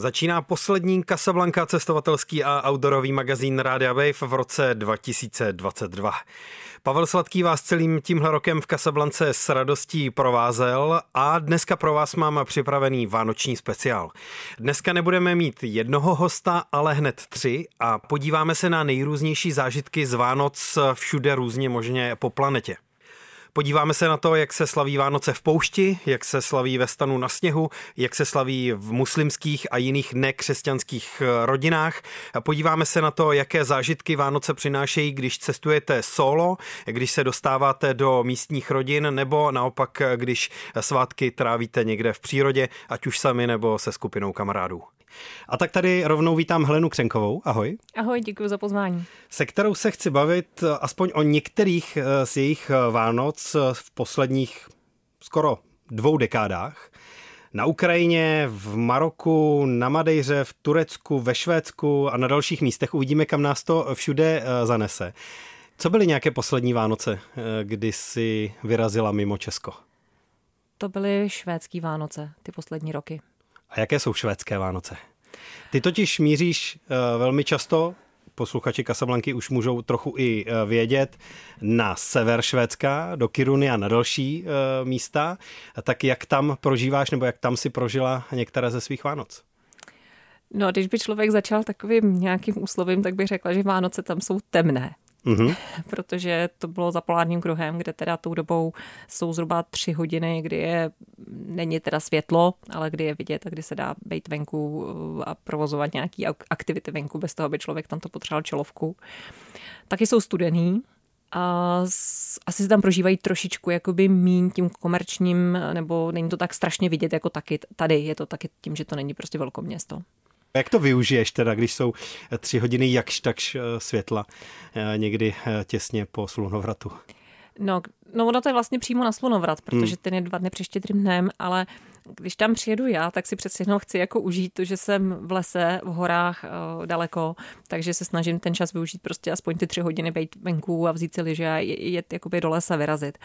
Začíná poslední Casablanca cestovatelský a outdoorový magazín Rádia Wave v roce 2022. Pavel Sladký vás celým tímhle rokem v Casablance s radostí provázel a dneska pro vás mám připravený vánoční speciál. Dneska nebudeme mít jednoho hosta, ale hned tři a podíváme se na nejrůznější zážitky z Vánoc všude různě možně po planetě. Podíváme se na to, jak se slaví Vánoce v poušti, jak se slaví ve stanu na sněhu, jak se slaví v muslimských a jiných nekřesťanských eh, rodinách. Podíváme se na to, jaké zážitky Vánoce přinášejí, když cestujete solo, když se dostáváte do místních rodin, nebo naopak, když svátky trávíte někde v přírodě, ať už sami nebo se skupinou kamarádů. A tak tady rovnou vítám Helenu Křenkovou. Ahoj. Ahoj, děkuji za pozvání. Se kterou se chci bavit aspoň o některých eh, z jejich eh, Vánoc eh, v posledních skoro dvou dekádách. Na Ukrajině, v Maroku, na Madejře, v Turecku, ve Švédsku a na dalších místech. Uvidíme, kam nás to všude zanese. Co byly nějaké poslední Vánoce, kdy si vyrazila mimo Česko? To byly švédský Vánoce, ty poslední roky. A jaké jsou švédské Vánoce? Ty totiž míříš uh, velmi často, posluchači Kasablanky už můžou trochu i uh, vědět, na sever Švédska, do Kiruny a na další uh, místa. Tak jak tam prožíváš, nebo jak tam si prožila některé ze svých Vánoc? No, když by člověk začal takovým nějakým úslovím, tak bych řekla, že Vánoce tam jsou temné mm-hmm. protože to bylo za polárním kruhem, kde teda tou dobou jsou zhruba tři hodiny, kdy je, není teda světlo, ale kdy je vidět a kdy se dá být venku uh, a provozovat nějaký aktivity venku bez toho, aby člověk tam to potřeboval čelovku. Taky jsou studený, a asi se tam prožívají trošičku jakoby míň tím komerčním, nebo není to tak strašně vidět jako taky tady. Je to taky tím, že to není prostě město. Jak to využiješ teda, když jsou tři hodiny jakž takž eh, světla eh, někdy eh, těsně po slunovratu? No, no ono to je vlastně přímo na slunovrat, protože hmm. ten je dva dny před štědrým dnem, ale když tam přijedu já, tak si přece jenom chci jako užít to, že jsem v lese, v horách uh, daleko, takže se snažím ten čas využít prostě aspoň ty tři hodiny být venku a vzít si liže a jet jakoby do lesa vyrazit.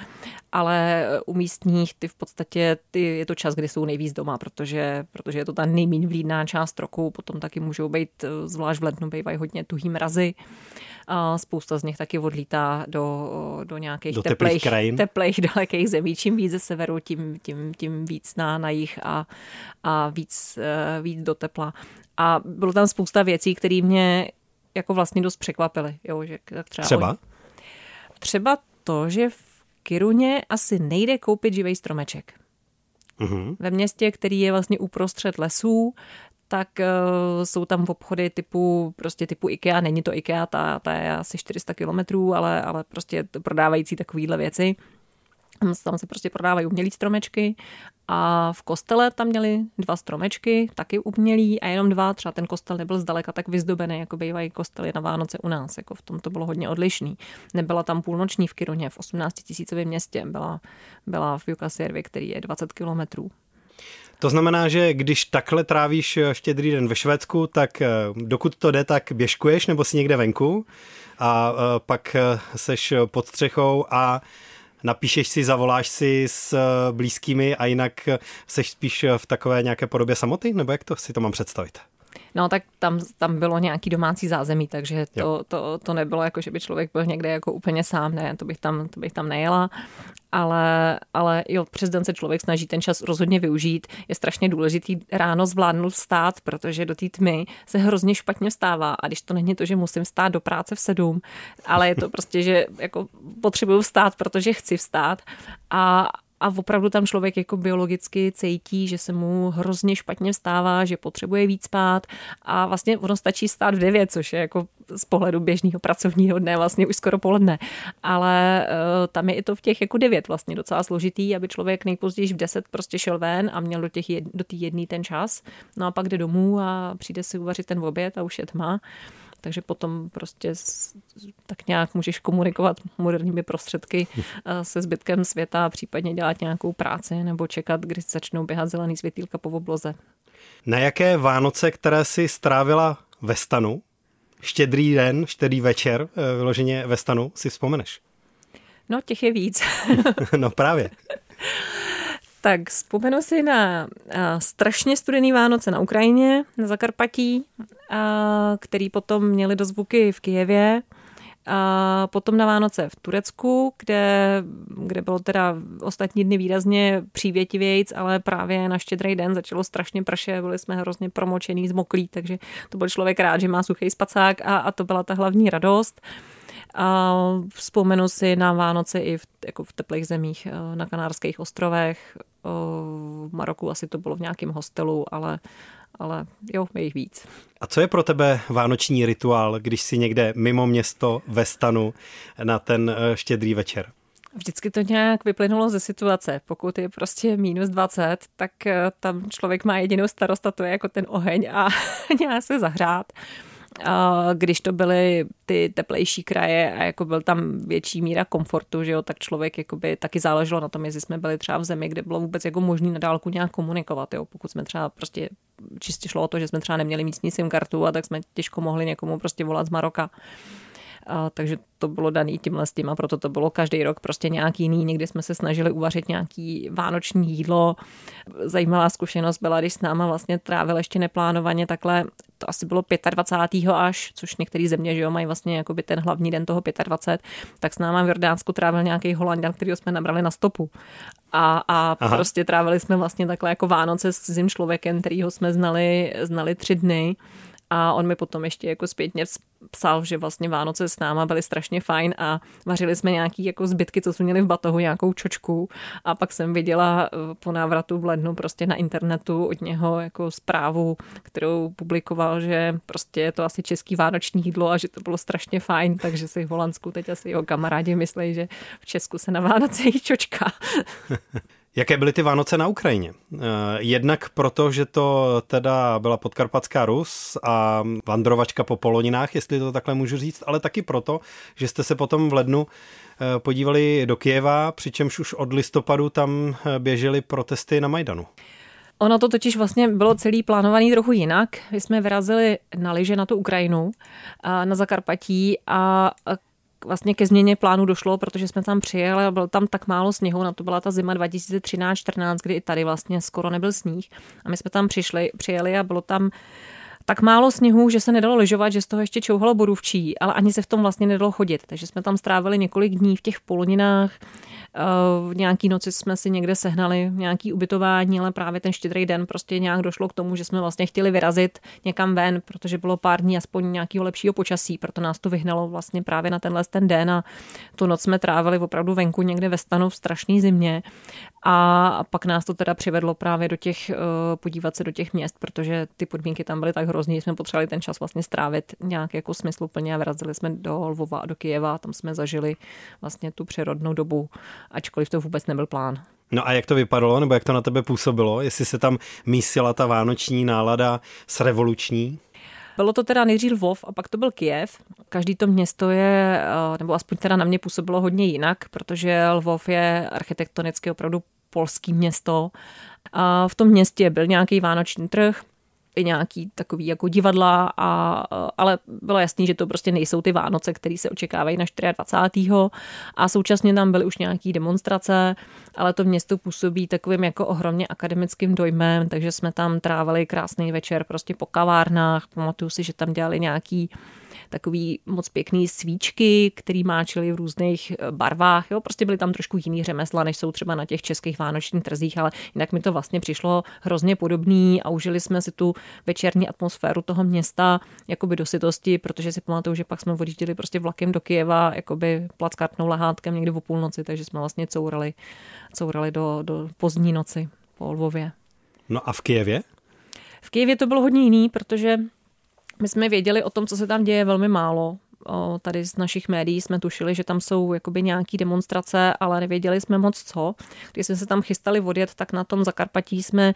Ale u místních ty v podstatě ty, je to čas, kdy jsou nejvíc doma, protože, protože je to ta nejméně vlídná část roku, potom taky můžou být, zvlášť v lednu, bývají hodně tuhý mrazy. A spousta z nich taky odlítá do, do nějakých do teplých, teplých, teplých dalekých zemí. Čím víc ze severu, tím, tím, tím víc na, na jich a, a víc, eh, víc do tepla. A bylo tam spousta věcí, které mě jako vlastně dost překvapily. Jo, že tak třeba, třeba? třeba to, že v Kiruně asi nejde koupit živý stromeček. Uhum. Ve městě, který je vlastně uprostřed lesů, tak uh, jsou tam obchody typu, prostě typu IKEA, není to IKEA, ta, ta je asi 400 kilometrů, ale, ale prostě prodávající takovýhle věci. Tam se prostě prodávají umělý stromečky. A v kostele tam měli dva stromečky, taky umělý a jenom dva, třeba ten kostel nebyl zdaleka tak vyzdobený, jako bývají kostely na Vánoce u nás, jako v tom to bylo hodně odlišný. Nebyla tam půlnoční v Kironě, v 18 tisícovém městě, byla, byla v Jukasiervi, který je 20 kilometrů. To znamená, že když takhle trávíš štědrý den ve Švédsku, tak eh, dokud to jde, tak běžkuješ nebo si někde venku? A eh, pak eh, seš pod střechou a napíšeš si, zavoláš si s blízkými a jinak seš spíš v takové nějaké podobě samoty, nebo jak to si to mám představit? No tak tam, tam bylo nějaký domácí zázemí, takže to, to, to nebylo jako, že by člověk byl někde jako úplně sám, ne, to bych tam, to bych tam nejela. Ale, ale jo, přes den se člověk snaží ten čas rozhodně využít. Je strašně důležitý ráno zvládnout stát, protože do té tmy se hrozně špatně vstává. A když to není to, že musím stát do práce v sedm, ale je to prostě, že jako potřebuju vstát, protože chci vstát. A, a opravdu tam člověk jako biologicky cítí, že se mu hrozně špatně vstává, že potřebuje víc spát a vlastně ono stačí stát v 9, což je jako z pohledu běžného pracovního dne vlastně už skoro poledne. Ale uh, tam je i to v těch jako 9 vlastně docela složitý, aby člověk nejpozději v 10 prostě šel ven a měl do těch jed, do té jedné ten čas. No a pak jde domů a přijde si uvařit ten oběd a už je tma takže potom prostě tak nějak můžeš komunikovat moderními prostředky eh, se zbytkem světa, případně dělat nějakou práci nebo čekat, kdy začnou běhat zelený světýlka po obloze. Na jaké Vánoce, které si strávila ve stanu, štědrý den, štědrý večer, eh, vyloženě ve stanu, si vzpomeneš? No, těch je víc. no právě. Tak vzpomenu si na a, strašně studený Vánoce na Ukrajině, na Zakarpatí, a, který potom měli do zvuky v Kijevě. A potom na Vánoce v Turecku, kde, kde bylo teda ostatní dny výrazně přívětivějíc, ale právě na štědrý den začalo strašně prše, byli jsme hrozně promočený, zmoklí, takže to byl člověk rád, že má suchý spacák a, a to byla ta hlavní radost. A vzpomenu si na Vánoce i v, jako v teplých zemích, eh, na Kanárských ostrovech, eh, v Maroku asi to bylo v nějakém hostelu, ale, ale jo, je jich víc. A co je pro tebe vánoční rituál, když si někde mimo město ve stanu na ten eh, štědrý večer? Vždycky to nějak vyplynulo ze situace. Pokud je prostě minus 20, tak tam člověk má jedinou starost a to je jako ten oheň a nějak se zahrát když to byly ty teplejší kraje a jako byl tam větší míra komfortu, že jo, tak člověk jakoby taky záleželo na tom, jestli jsme byli třeba v zemi, kde bylo vůbec jako možné na dálku nějak komunikovat, jo, pokud jsme třeba prostě čistě šlo o to, že jsme třeba neměli místní SIM kartu a tak jsme těžko mohli někomu prostě volat z Maroka. A, takže to bylo daný tímhle s tím a proto to bylo každý rok prostě nějaký jiný. Někdy jsme se snažili uvařit nějaký vánoční jídlo. Zajímavá zkušenost byla, když s náma vlastně trávil ještě neplánovaně takhle, to asi bylo 25. až, což některé země, že jo, mají vlastně jakoby ten hlavní den toho 25, tak s náma v Jordánsku trávil nějaký Holandian, který jsme nabrali na stopu. A, a prostě trávili jsme vlastně takhle jako Vánoce s cizím člověkem, kterýho jsme znali, znali tři dny a on mi potom ještě jako zpětně psal, že vlastně Vánoce s náma byly strašně fajn a vařili jsme nějaký jako zbytky, co jsme měli v batohu, nějakou čočku a pak jsem viděla eh, po návratu v lednu prostě na internetu od něho jako zprávu, kterou publikoval, že prostě je to asi český vánoční jídlo a že to bylo strašně fajn, takže si v Holandsku teď asi jeho kamarádi myslí, že v Česku se na Vánoce jí čočka. Jaké byly ty Vánoce na Ukrajině? Eh, jednak proto, že to teda byla podkarpatská Rus a vandrovačka po Poloninách, jestli to takhle můžu říct, ale taky proto, že jste se potom v lednu eh, podívali do Kijeva, přičemž už od listopadu tam eh, běžely protesty na Majdanu. Ono to totiž vlastně bylo celý plánovaný trochu jinak. My jsme vyrazili na lyže na tu Ukrajinu, na Zakarpatí a vlastně ke změně plánu došlo, protože jsme tam přijeli a byl tam tak málo sněhu, na to byla ta zima 2013-14, kdy i tady vlastně skoro nebyl sníh. A my jsme tam přišli, přijeli a bylo tam tak málo sněhu, že se nedalo lyžovat, že z toho ještě čouhalo borůvčí, ale ani se v tom vlastně nedalo chodit. Takže jsme tam strávili několik dní v těch poloninách. Eh, v nějaký noci jsme si někde sehnali nějaký ubytování, ale právě ten štědrý den prostě nějak došlo k tomu, že jsme vlastně chtěli vyrazit někam ven, protože bylo pár dní aspoň nějakého lepšího počasí, proto nás to vyhnalo vlastně právě na tenhle ten den a tu noc jsme trávili opravdu venku někde ve stanu v strašné zimě a pak nás to teda přivedlo právě do těch, eh, podívat se do těch měst, protože ty podmínky tam byly tak hrozný, jsme potřebovali ten čas vlastně strávit nějak jako smysluplně a vyrazili jsme do Lvova a do Kijeva, tam jsme zažili vlastně tu přírodnou dobu, ačkoliv to vůbec nebyl plán. No a jak to vypadalo, nebo jak to na tebe působilo? Jestli se tam mísila ta vánoční nálada s revoluční? Bylo to teda nejdřív Lvov a pak to byl Kiev. Každý to město je, eh, nebo aspoň teda na mě působilo hodně jinak, protože Lvov je architektonicky opravdu polský město. A v tom městě byl nějaký vánoční trh, i nějaký takový jako divadla, a, ale bylo jasný, že to prostě nejsou ty Vánoce, které se očekávají na 24. A současně tam byly už nějaký demonstrace, ale to město působí takovým jako ohromně akademickým dojmem, takže jsme tam trávili krásný večer prostě po kavárnách. Pamatuju si, že tam dělali nějaký takový moc pěkný svíčky, který máčili v různých eh, barvách. Jo? Prostě byly tam trošku jiný řemesla, než jsou třeba na těch českých vánočních trzích, ale jinak mi to vlastně přišlo hrozně podobný a užili jsme si tu večerní atmosféru toho města jakoby do sytosti, protože si pamatuju, že pak jsme odjížděli prostě vlakem do Kijeva, jakoby plackartnou lehátkem někdy o půlnoci, takže jsme vlastně courali, courali do, do pozdní noci po Lvově. No a v Kijevě? V Kijevě to bylo hodně jiný, protože my jsme věděli o tom, co se tam děje velmi málo. O, tady z našich médií jsme tušili, že tam jsou jakoby nějaký demonstrace, ale nevěděli jsme moc co. Když jsme se tam chystali odjet, tak na tom Zakarpatí jsme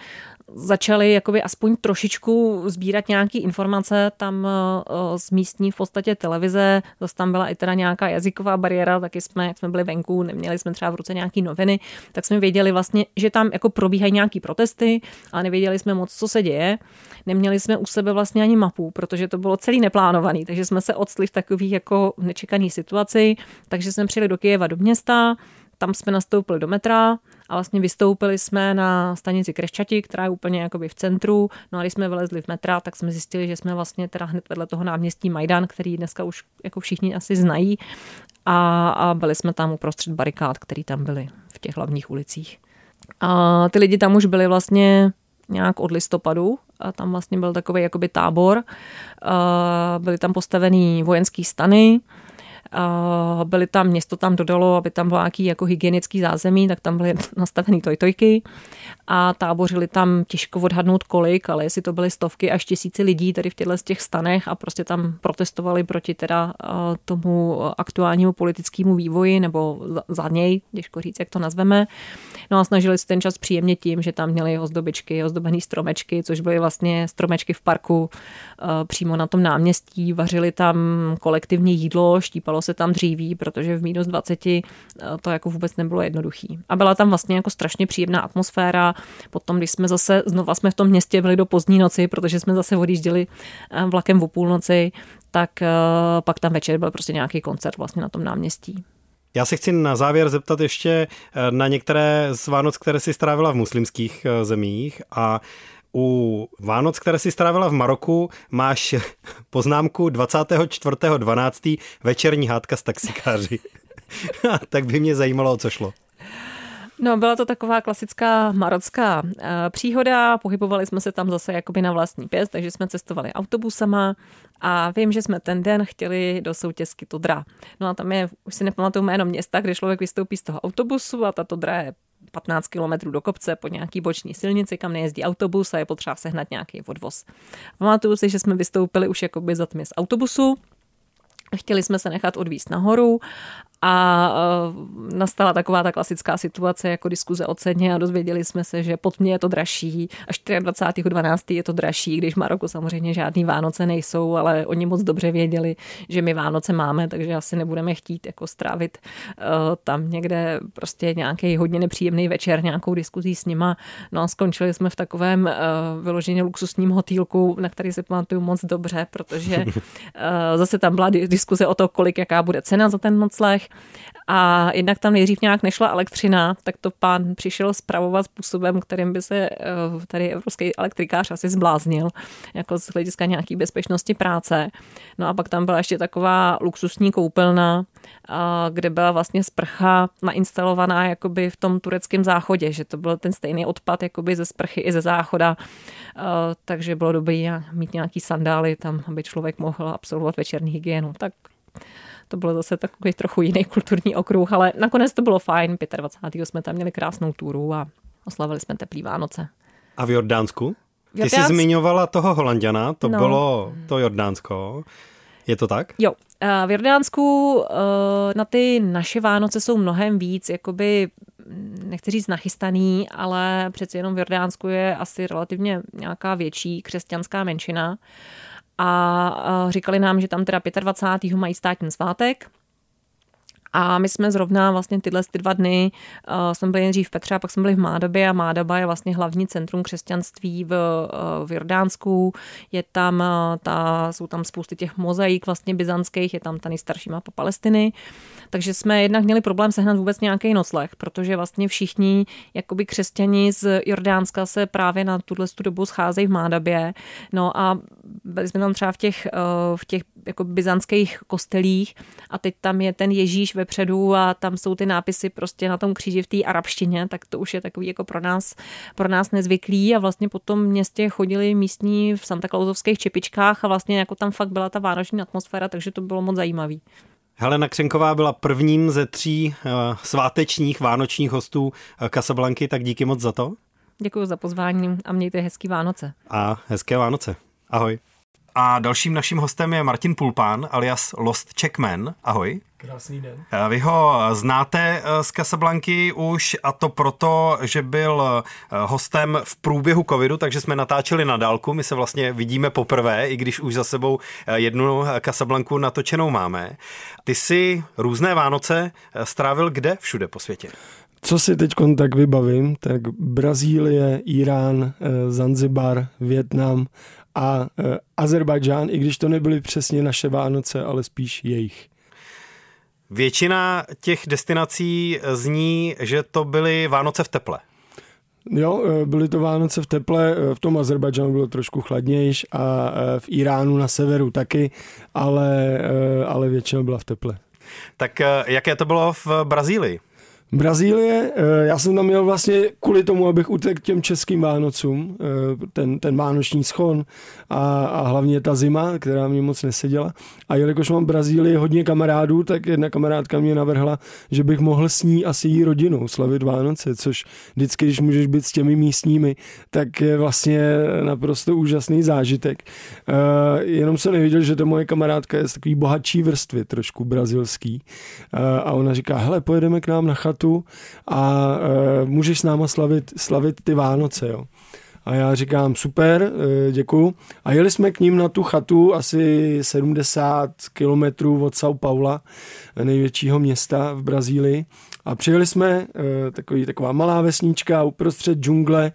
začali jakoby aspoň trošičku sbírat nějaké informace tam o, z místní v podstatě televize. Zase tam byla i teda nějaká jazyková bariéra, taky jsme, jak jsme byli venku, neměli jsme třeba v ruce nějaké noviny, tak jsme věděli vlastně, že tam jako probíhají nějaké protesty, ale nevěděli jsme moc, co se děje. Neměli jsme u sebe vlastně ani mapu, protože to bylo celý neplánovaný, takže jsme se odstli v takových jako nečekaný situaci, takže jsme přijeli do Kyjeva do města, tam jsme nastoupili do metra a vlastně vystoupili jsme na stanici Kreščati, která je úplně jakoby v centru. No a když jsme vylezli v metra, tak jsme zjistili, že jsme vlastně teda hned vedle toho náměstí Majdan, který dneska už jako všichni asi znají. A, a byli jsme tam uprostřed barikád, který tam byly v těch hlavních ulicích. A ty lidi tam už byli vlastně nějak od listopadu a tam vlastně byl takový jakoby tábor. Byly tam postavený vojenský stany, byly tam, město tam dodalo, aby tam bylo nějaký jako hygienický zázemí, tak tam byly nastavený tojtojky a tábořili tam těžko odhadnout kolik, ale jestli to byly stovky až tisíci lidí tady v těchto z těch stanech a prostě tam protestovali proti teda tomu aktuálnímu politickému vývoji nebo za něj, těžko říct, jak to nazveme. No a snažili se ten čas příjemně tím, že tam měli ozdobičky, ozdobený stromečky, což byly vlastně stromečky v parku přímo na tom náměstí, vařili tam kolektivně jídlo, štípalo se tam dříví, protože v minus 20 to jako vůbec nebylo jednoduchý. A byla tam vlastně jako strašně příjemná atmosféra, Potom, když jsme zase, znova jsme v tom městě byli do pozdní noci, protože jsme zase odjížděli eh, vlakem o půlnoci, tak eh, pak tam večer byl prostě nějaký koncert vlastně na tom náměstí. Já se chci na závěr zeptat ještě eh, na některé z Vánoc, které si strávila v muslimských zemích a u Vánoc, které si strávila v Maroku, máš poznámku 24.12. večerní hádka s taxikáři. tak by mě zajímalo, o co šlo. No, byla to taková klasická marocká uh, příhoda, pohybovali jsme se tam zase jakoby na vlastní pěst, takže jsme cestovali autobusama a vím, že jsme ten den chtěli do soutězky Todra. No a tam je, už si nepamatuju jméno města, kde člověk vystoupí z toho autobusu a ta Todra je 15 kilometrů do kopce po nějaký boční silnici, kam nejezdí autobus a je potřeba sehnat nějaký odvoz. Pamatuju si, že jsme vystoupili už jakoby za tmě z autobusu, Chtěli jsme se nechat odvíst nahoru a e, nastala taková ta klasická situace jako diskuze o ceně a dozvěděli jsme se, že pod mě je to dražší, až 24.12. je to dražší, když v Maroku samozřejmě žádný Vánoce nejsou, ale oni moc dobře věděli, že my Vánoce máme, takže asi nebudeme chtít jako strávit uh, tam někde prostě nějaký hodně nepříjemný večer, nějakou diskuzí s nima. No a skončili jsme v takovém uh, vyloženě luxusním hotýlku, na který si pamatuju moc dobře, protože zase tam byla diskuze o to, kolik jaká bude cena za ten nocleh a jednak tam nejdřív nějak nešla elektřina, tak to pán přišel zpravovat způsobem, kterým by se eh, tady evropský elektrikář asi zbláznil, jako z hlediska nějaký bezpečnosti práce. No a pak tam byla ještě taková luxusní koupelna, kde byla vlastně sprcha nainstalovaná jakoby v tom tureckém záchodě, že to byl ten stejný odpad jakoby ze sprchy i ze záchoda, takže bylo dobré mít nějaký sandály tam, aby člověk mohl absolvovat večerní hygienu. Tak to bylo zase takový trochu jiný kulturní okruh, ale nakonec to bylo fajn. 25. jsme tam měli krásnou túru a oslavili jsme teplý Vánoce. A v Jordánsku? Ty jsi zmiňovala toho Holanděna, to no. bylo to Jordánsko. Je to tak? Jo. V Jordánsku na ty naše Vánoce jsou mnohem víc, jakoby nechci říct nachystaný, ale přeci jenom v Jordánsku je asi relativně nějaká větší křesťanská menšina a říkali nám, že tam teda 25. mají státní svátek, a my jsme zrovna vlastně tyhle ty dva dny, uh, jsme byli nejdřív v Petře a pak jsme byli v Mádobě a Mádoba je vlastně hlavní centrum křesťanství v, uh, v Jordánsku. Je tam, uh, ta, jsou tam spousty těch mozaik vlastně byzantských, je tam ta nejstarší mapa Palestiny. Takže jsme jednak měli problém sehnat vůbec nějaký nocleh, protože vlastně všichni jakoby křesťani z Jordánska se právě na tuhle dobu scházejí v Mádabě. No a byli jsme tam třeba v těch, v těch jako byzantských kostelích a teď tam je ten Ježíš vepředu a tam jsou ty nápisy prostě na tom kříži v té arabštině, tak to už je takový jako pro nás, pro nás nezvyklý a vlastně po tom městě chodili místní v Santa Clausovských čepičkách a vlastně jako tam fakt byla ta vánoční atmosféra, takže to bylo moc zajímavý. Helena Křenková byla prvním ze tří uh, svátečních vánočních hostů uh, Casablanky, tak díky moc za to. Děkuji za pozvání a mějte hezký Vánoce. A hezké Vánoce. Ahoj. A dalším naším hostem je Martin Pulpán alias Lost Checkman. Ahoj. Krásný den. Vy ho znáte z Casablanky už a to proto, že byl hostem v průběhu covidu, takže jsme natáčeli na dálku. My se vlastně vidíme poprvé, i když už za sebou jednu Casablanku natočenou máme. Ty si různé Vánoce strávil kde všude po světě? Co si teď tak vybavím, tak Brazílie, Irán, eh, Zanzibar, Větnam a eh, Azerbajdžán, i když to nebyly přesně naše Vánoce, ale spíš jejich. Většina těch destinací zní, že to byly Vánoce v teple. Jo, eh, byly to Vánoce v teple, v tom Azerbajdžánu bylo trošku chladnější a v Iránu na severu taky, ale, ale většina byla v teple. Tak jaké to bylo v Brazílii? Brazílie, eh, já jsem tam měl vlastně kvůli tomu, abych utekl těm českým Vánocům, eh, ten, ten vánoční schon a, a hlavně ta zima, která mě moc neseděla. A jelikož mám v Brazílii hodně kamarádů, tak jedna kamarádka mě navrhla, že bych mohl s ní a s její rodinou slavit Vánoce, což vždycky, když můžeš být s těmi místními, tak je vlastně naprosto úžasný zážitek. Uh, jenom jsem nevěděl, že ta moje kamarádka je z takový bohatší vrstvy, trošku brazilský. A ona říká, hele, pojedeme k nám na chatu a uh, můžeš s náma slavit, slavit ty Vánoce, jo. A já říkám, super, děkuju. A jeli jsme k ním na tu chatu asi 70 kilometrů od São Paula, největšího města v Brazílii. A přijeli jsme, takový, taková malá vesnička uprostřed džungle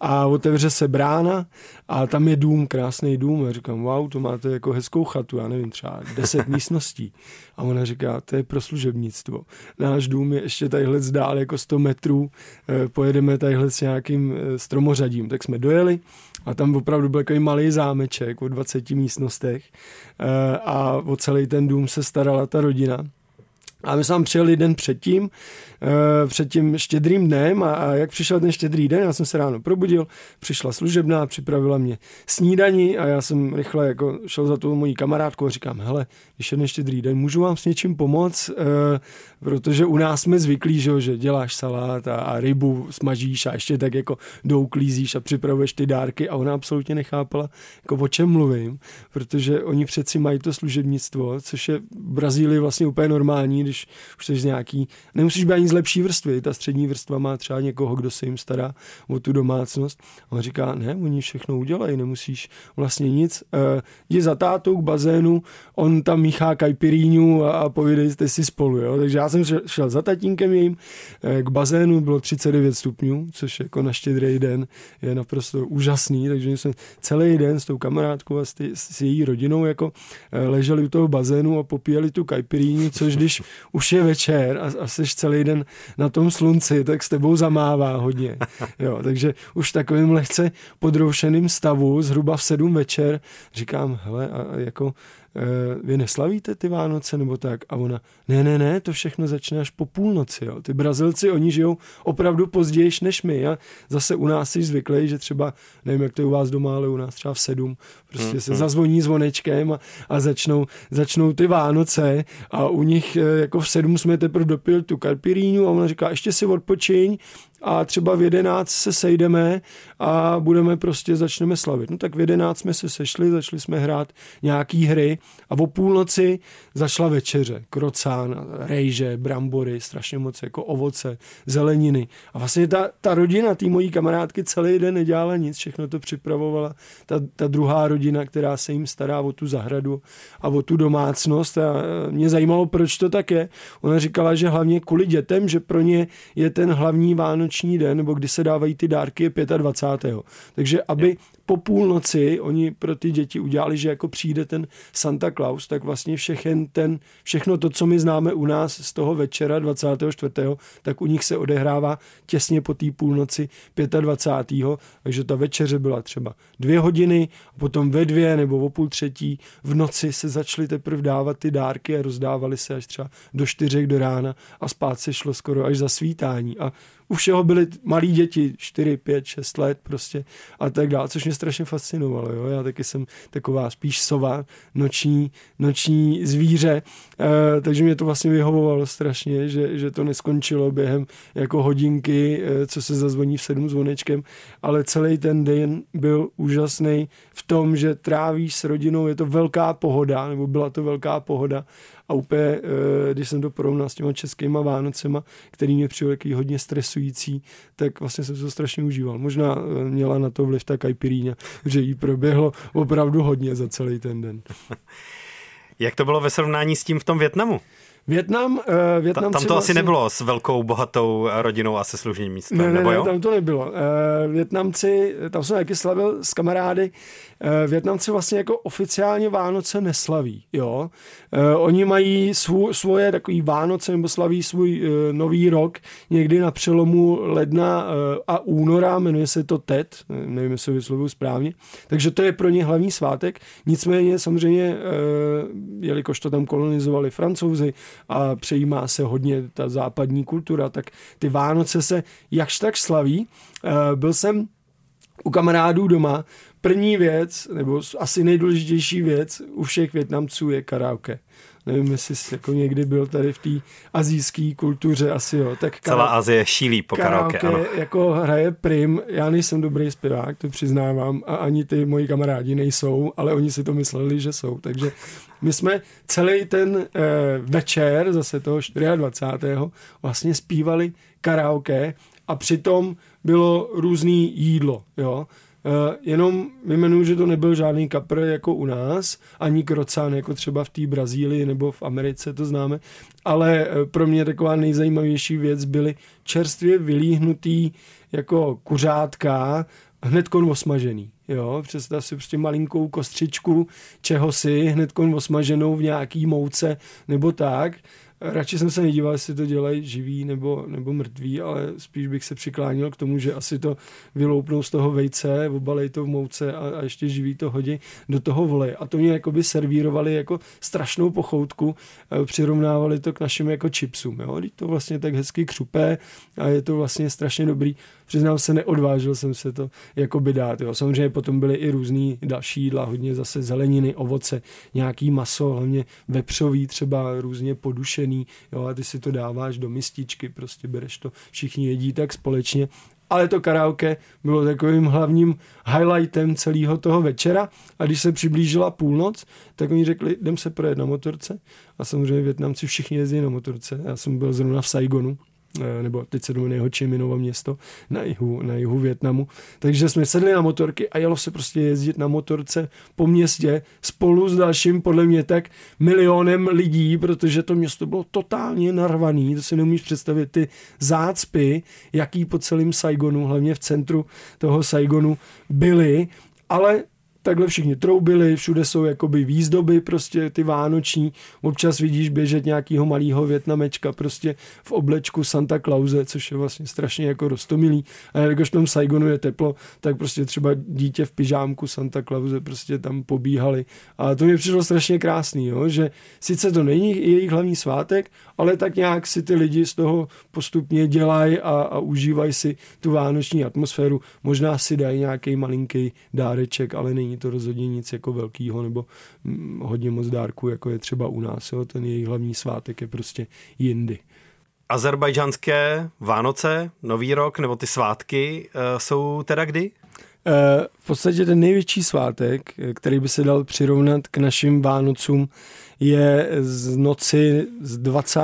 a otevře se brána a tam je dům, krásný dům. A říkám, wow, to máte jako hezkou chatu, já nevím, třeba deset místností. A ona říká, to je pro služebnictvo. Náš dům je ještě tadyhle dál jako 100 metrů, eh, pojedeme tadyhle s nějakým eh, stromořadím. Tak jsme dojeli a tam opravdu byl takový malý zámeček o 20 místnostech eh, a o celý ten dům se starala ta rodina. A my jsme tam přijeli den předtím, Eh, před tím štědrým dnem a, a jak přišel ten štědrý den, já jsem se ráno probudil, přišla služebná, připravila mě snídaní a já jsem rychle jako šel za tou mojí kamarádkou a říkám, hele, když je ten štědrý den, můžu vám s něčím pomoct, e, protože u nás jsme zvyklí, že, že děláš salát a, a rybu smažíš a ještě tak jako douklízíš a připravuješ ty dárky a ona absolutně nechápala, jako o čem mluvím, protože oni přeci mají to služebnictvo, což je v Brazílii vlastně úplně normální, když už jsi z nějaký, nemusíš být ani z lepší vrstvy. Ta střední vrstva má třeba někoho, kdo se jim stará o tu domácnost. A on říká, ne, oni všechno udělají, nemusíš vlastně nic. Uh, jdi za tátou k bazénu, on tam míchá kajpiríňu a, a povídejte si spolu. Jo? Takže já jsem šel za tatínkem jim uh, k bazénu, bylo 39 stupňů, což jako na štědrý den je naprosto úžasný, takže jsme celý den s tou kamarádkou a s, ty, s její rodinou jako uh, leželi u toho bazénu a popíjeli tu kajpiríňu, což když už je večer a, a jsi celý den na tom slunci, tak s tebou zamává hodně. Jo, takže už takovým lehce podroušeným stavu, zhruba v sedm večer, říkám, hele, a jako Eh, vy neslavíte ty Vánoce nebo tak? A ona, ne, ne, ne, to všechno začne až po půlnoci. Jo. Ty Brazilci, oni žijou opravdu později než my. A zase u nás jsi zvyklý, že třeba, nevím, jak to je u vás doma, ale u nás třeba v sedm, prostě hmm, se hmm. zazvoní zvonečkem a, a začnou, začnou ty Vánoce a u nich eh, jako v sedm jsme teprve dopil tu karpirínu a ona říká, ještě si odpočiň a třeba v jedenáct se sejdeme a budeme prostě, začneme slavit. No tak v jedenáct jsme se sešli, začali jsme hrát nějaký hry a o půlnoci zašla večeře. Krocán, rejže, brambory, strašně moc jako ovoce, zeleniny. A vlastně ta, ta rodina, té mojí kamarádky celý den nedělala nic, všechno to připravovala. Ta, ta druhá rodina, která se jim stará o tu zahradu a o tu domácnost. A mě zajímalo, proč to tak je. Ona říkala, že hlavně kvůli dětem, že pro ně je ten hlavní vánoční den, nebo kdy se dávají ty dárky, je 25. Takže aby po půlnoci oni pro ty děti udělali, že jako přijde ten Santa Claus, tak vlastně všechen ten, všechno to, co my známe u nás z toho večera 24. tak u nich se odehrává těsně po té půlnoci 25. Takže ta večeře byla třeba dvě hodiny, a potom ve dvě nebo o půl třetí v noci se začaly teprve dávat ty dárky a rozdávali se až třeba do čtyřek do rána a spát se šlo skoro až za svítání. A u všeho byly malí děti, 4, 5, 6 let prostě a tak dále, což mě strašně fascinovalo. Jo? Já taky jsem taková spíš sova, noční, noční zvíře, e, takže mě to vlastně vyhovovalo strašně, že, že to neskončilo během jako hodinky, e, co se zazvoní v sedm zvonečkem, ale celý ten den byl úžasný v tom, že trávíš s rodinou, je to velká pohoda, nebo byla to velká pohoda a úplně, eh, když jsem to porovnal s těma českýma Vánocema, který mě přišel hodně stresující, tak vlastně jsem to strašně užíval. Možná eh, měla na to vliv ta kajpiríňa, že jí proběhlo opravdu hodně za celý ten den. Jak to bylo ve srovnání s tím v tom Větnamu? Větnam, uh, Větnam tam to vlastně... asi nebylo s velkou, bohatou rodinou a se služním místem, ne, ne, nebo jo? Ne, tam to nebylo. Uh, Větnamci, tam jsem taky slavil s kamarády, uh, Větnamci vlastně jako oficiálně Vánoce neslaví, jo. Uh, oni mají svů, svoje takový Vánoce nebo slaví svůj uh, nový rok někdy na přelomu ledna uh, a února, jmenuje se to TET, nevím, jestli vyslovuju správně, takže to je pro ně hlavní svátek, nicméně samozřejmě, uh, jelikož to tam kolonizovali francouzi, a přejímá se hodně ta západní kultura, tak ty Vánoce se jakž tak slaví. Eh, byl jsem u kamarádů doma, první věc, nebo asi nejdůležitější věc u všech Větnamců je karaoke. Nevím, jestli jsi jako někdy byl tady v té azijské kultuře, asi jo. Tak Celá Azie šílí po karaoke, karaoke ano. jako hraje prim, já nejsem dobrý zpěvák, to přiznávám, a ani ty moji kamarádi nejsou, ale oni si to mysleli, že jsou, takže my jsme celý ten eh, večer, zase toho 24. vlastně zpívali karaoke a přitom bylo různý jídlo, jo. Uh, jenom vymenuju, že to nebyl žádný kapr jako u nás, ani krocán jako třeba v té Brazílii nebo v Americe, to známe, ale uh, pro mě taková nejzajímavější věc byly čerstvě vylíhnutý jako kuřátka, hned osmažený. Jo, představ si prostě malinkou kostřičku čehosi, hned osmaženou v nějaký mouce nebo tak radši jsem se nedíval, jestli to dělají živý nebo, nebo mrtví, ale spíš bych se přiklánil k tomu, že asi to vyloupnou z toho vejce, obalej to v mouce a, a ještě živý to hodí do toho vole. A to mě jakoby servírovali jako strašnou pochoutku, přirovnávali to k našim jako chipsům. Jo? to vlastně tak hezky křupé a je to vlastně strašně dobrý. Přiznám se, neodvážil jsem se to jakoby dát. Jo? Samozřejmě potom byly i různý další jídla, hodně zase zeleniny, ovoce, nějaký maso, hlavně vepřový, třeba různě podušený jo, a ty si to dáváš do mističky, prostě bereš to, všichni jedí tak společně. Ale to karaoke bylo takovým hlavním highlightem celého toho večera a když se přiblížila půlnoc, tak oni řekli, jdem se projet na motorce a samozřejmě Větnamci všichni jezdí na motorce. Já jsem byl zrovna v Saigonu, nebo teď se jmenuje Ho město na jihu, na jihu Větnamu. Takže jsme sedli na motorky a jelo se prostě jezdit na motorce po městě spolu s dalším, podle mě tak milionem lidí, protože to město bylo totálně narvaný, to si neumíš představit, ty zácpy, jaký po celém Saigonu, hlavně v centru toho Saigonu byly, ale takhle všichni troubili, všude jsou jakoby výzdoby prostě ty vánoční, občas vidíš běžet nějakýho malého větnamečka prostě v oblečku Santa Clause, což je vlastně strašně jako rostomilý. A jakož v tom Saigonu je teplo, tak prostě třeba dítě v pyžámku Santa Clause prostě tam pobíhali. A to mi přišlo strašně krásný, jo? že sice to není jejich hlavní svátek, ale tak nějak si ty lidi z toho postupně dělají a, a užívají si tu vánoční atmosféru, možná si dají nějaký malinký dáreček, ale není není to rozhodně nic jako velkýho nebo mm, hodně moc dárku, jako je třeba u nás. Jo? Ten jejich hlavní svátek je prostě jindy. Azerbajdžanské Vánoce, Nový rok nebo ty svátky uh, jsou teda kdy? Uh, v podstatě ten největší svátek, který by se dal přirovnat k našim Vánocům, je z noci z 20.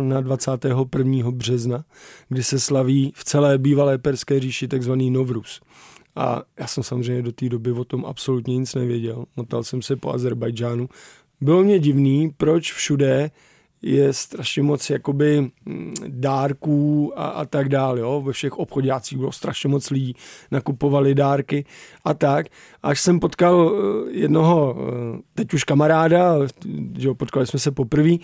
na 21. března, kdy se slaví v celé bývalé Perské říši takzvaný Novrus. A já jsem samozřejmě do té doby o tom absolutně nic nevěděl. Motal jsem se po Azerbajdžánu. Bylo mě divný, proč všude je strašně moc jakoby mm, dárků a, a tak dále. Jo? Ve všech obchodácích bylo strašně moc lidí, nakupovali dárky a tak. Až jsem potkal eh, jednoho, eh, teď už kamaráda, že potkali jsme se poprvé,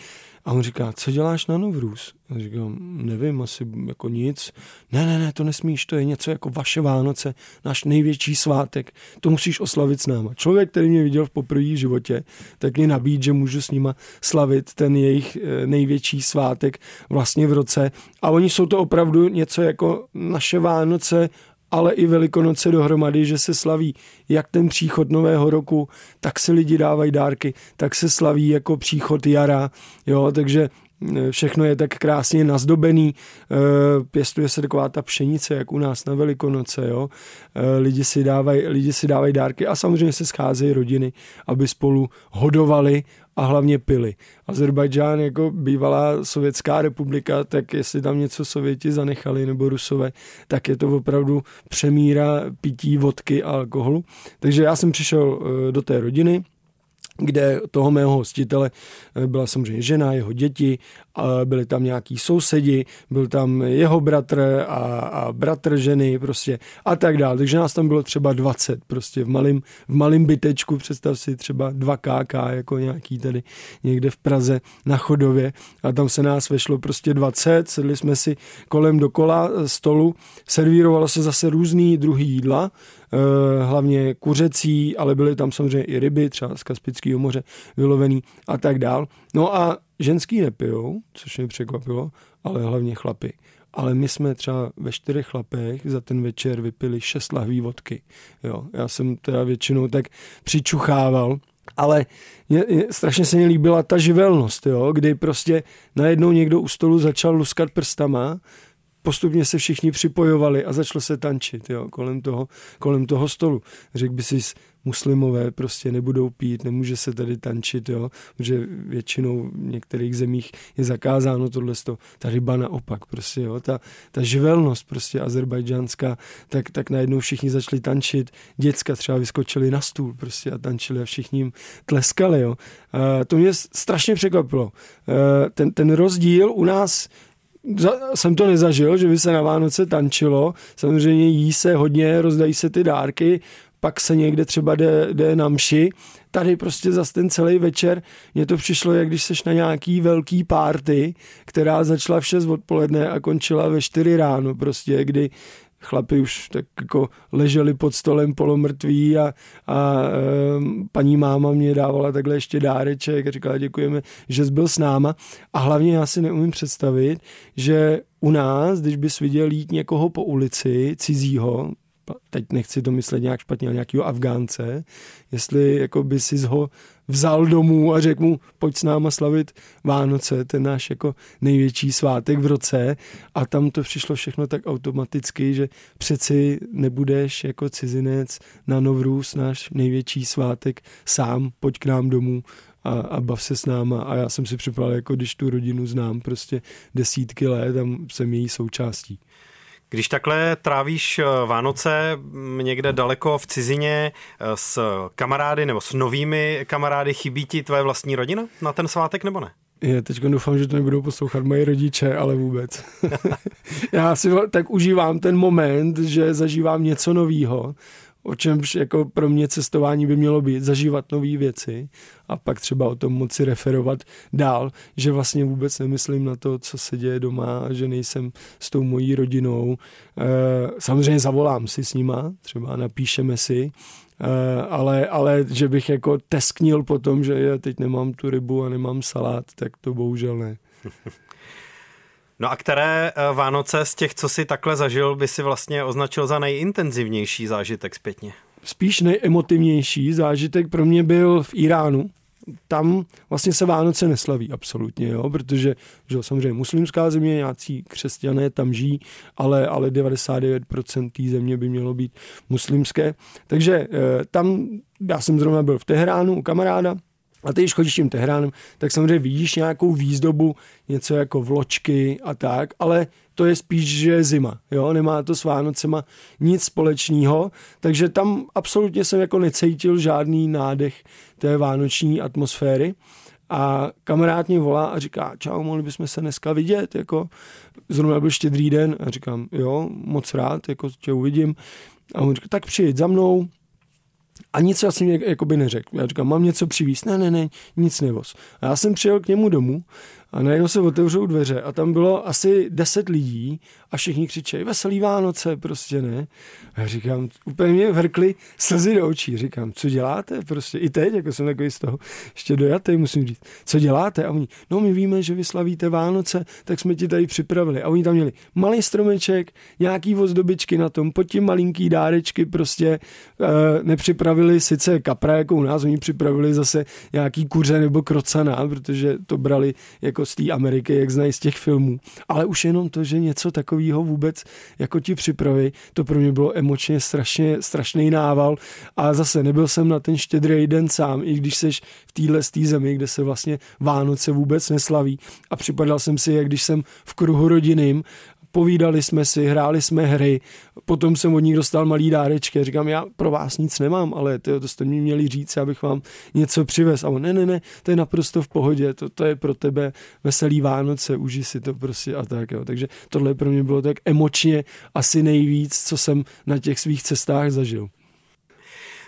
a on říká, co děláš na Novrůz? A říkám, nevím, asi jako nic. Ne, ne, ne, to nesmíš, to je něco jako vaše Vánoce, náš největší svátek, to musíš oslavit s náma. Člověk, který mě viděl v poprvé životě, tak mě nabíd, že můžu s nima slavit ten jejich eh, největší svátek vlastně v roce. A oni jsou to opravdu něco jako naše Vánoce ale i Velikonoce dohromady, že se slaví jak ten příchod nového roku, tak se lidi dávají dárky, tak se slaví jako příchod jara, jo, takže všechno je tak krásně nazdobený, eh, pěstuje se taková ta pšenice, jak u nás na Velikonoce, jo. Eh, lidi si dávají, lidi si dávají dárky a samozřejmě se scházejí rodiny, aby spolu hodovali a hlavně pili. Azerbajdžán jako bývalá sovětská republika, tak jestli tam něco Sověti zanechali nebo Rusové, tak je to opravdu přemíra pití vodky a alkoholu. Takže já jsem přišel eh, do té rodiny, kde toho mého hostitele eh, byla samozřejmě žena, jeho děti, byli tam nějaký sousedi, byl tam jeho bratr a, a bratr ženy prostě a tak dále. Takže nás tam bylo třeba 20 prostě v malém v malým bytečku, představ si třeba 2 KK jako nějaký tady někde v Praze na Chodově a tam se nás vešlo prostě 20, sedli jsme si kolem dokola stolu, servírovalo se zase různý druhý jídla, Eh, hlavně kuřecí, ale byly tam samozřejmě i ryby, třeba z Kaspického moře vylovený a tak dál. No a ženský nepijou, což mě překvapilo, ale hlavně chlapy. Ale my jsme třeba ve čtyřech chlapech za ten večer vypili šest lahví vodky. Jo, já jsem teda většinou tak přičuchával, ale je, je, strašně se mi líbila ta živelnost, jo, kdy prostě najednou někdo u stolu začal luskat prstama, postupně se všichni připojovali a začalo se tančit jo, kolem, toho, kolem toho stolu. Řekl by si, muslimové prostě nebudou pít, nemůže se tady tančit, jo, protože většinou v některých zemích je zakázáno tohle. Ta ryba naopak, prostě, jo, ta, ta živelnost prostě azerbajdžánská, tak, tak najednou všichni začali tančit, děcka třeba vyskočili na stůl prostě a tančili a všichni jim tleskali, jo. A to mě strašně překvapilo. Ten, ten rozdíl u nás jsem to nezažil, že by se na Vánoce tančilo. Samozřejmě jí se hodně, rozdají se ty dárky, pak se někde třeba jde, jde na mši. Tady prostě za ten celý večer mně to přišlo, jak když seš na nějaký velký párty, která začala v 6 odpoledne a končila ve 4 ráno prostě, kdy chlapi už tak jako leželi pod stolem polomrtví a, a paní máma mě dávala takhle ještě dáreček a říkala děkujeme, že jsi byl s náma. A hlavně já si neumím představit, že u nás, když bys viděl jít někoho po ulici cizího, teď nechci to myslet nějak špatně, ale nějakého Afgánce, jestli jako by si ho vzal domů a řekl mu, pojď s náma slavit Vánoce, ten náš jako největší svátek v roce. A tam to přišlo všechno tak automaticky, že přeci nebudeš jako cizinec na Novrůz, náš největší svátek, sám, pojď k nám domů a, a bav se s náma. A já jsem si připravil, jako když tu rodinu znám prostě desítky let, tam jsem její součástí. Když takhle trávíš eh, Vánoce někde daleko v cizině eh, s kamarády nebo s novými kamarády, chybí ti tvoje vlastní rodina na ten svátek nebo ne? Je, teď doufám, že to nebudou poslouchat moji rodiče, ale vůbec. Já si tak užívám ten moment, že zažívám něco nového o čemž jako pro mě cestování by mělo být, zažívat nové věci a pak třeba o tom moci referovat dál, že vlastně vůbec nemyslím na to, co se děje doma, že nejsem s tou mojí rodinou. E, samozřejmě zavolám si s nima, třeba napíšeme si, e, ale, ale že bych jako tesknil po tom, že já teď nemám tu rybu a nemám salát, tak to bohužel ne. No a které eh, Vánoce z těch, co si takhle zažil, by si vlastně označil za nejintenzivnější zážitek zpětně? Spíš nejemotivnější zážitek pro mě byl v Iránu. Tam vlastně se Vánoce neslaví absolutně, jo, protože že samozřejmě muslimská země, nějací křesťané tam žijí, ale, ale 99% té země by mělo být muslimské. Takže eh, tam, já jsem zrovna byl v Teheránu u kamaráda, a ty, když chodíš tím Tehránem, tak samozřejmě vidíš nějakou výzdobu, něco jako vločky a tak, ale to je spíš, že je zima, jo, nemá to s Vánocema nic společného, takže tam absolutně jsem jako necítil žádný nádech té vánoční atmosféry. A kamarád mě volá a říká, čau, mohli bychom se dneska vidět, jako zrovna byl štědrý den. A říkám, jo, moc rád, jako tě uvidím. A on říká, tak přijď za mnou, a nic asi mě jakoby neřekl. Já říkám, mám něco přivízt. Ne, ne, ne, nic nevoz. A já jsem přijel k němu domů A najednou se otevřou dveře a tam bylo asi deset lidí a všichni křičejí veselý Vánoce, prostě ne. A já říkám, úplně mě vrkly slzy do očí. Říkám, co děláte? Prostě i teď, jako jsem takový z toho ještě dojatý, musím říct. Co děláte? A oni, no my víme, že vy slavíte Vánoce, tak jsme ti tady připravili. A oni tam měli malý stromeček, nějaký ozdobičky na tom, pod tím malinký dárečky prostě e, nepřipravili sice kapra, jako u nás, oni připravili zase nějaký kuře nebo krocana, protože to brali jako z té Ameriky, jak znají z těch filmů. Ale už jenom to, že něco takového vůbec jako ti připraví, to pro mě bylo emočně strašně, strašný nával a zase nebyl jsem na ten štědrý den sám, i když seš v téhle zemi, kde se vlastně Vánoce vůbec neslaví a připadal jsem si, jak když jsem v kruhu rodinným povídali jsme si, hráli jsme hry, potom jsem od nich dostal malý dárečky. Říkám, já pro vás nic nemám, ale to, to jste mi měli říct, abych vám něco přivez. A on, ne, ne, ne, to je naprosto v pohodě, to, to je pro tebe veselý Vánoce, uži si to prostě a tak. Jo. Takže tohle pro mě bylo tak emočně asi nejvíc, co jsem na těch svých cestách zažil.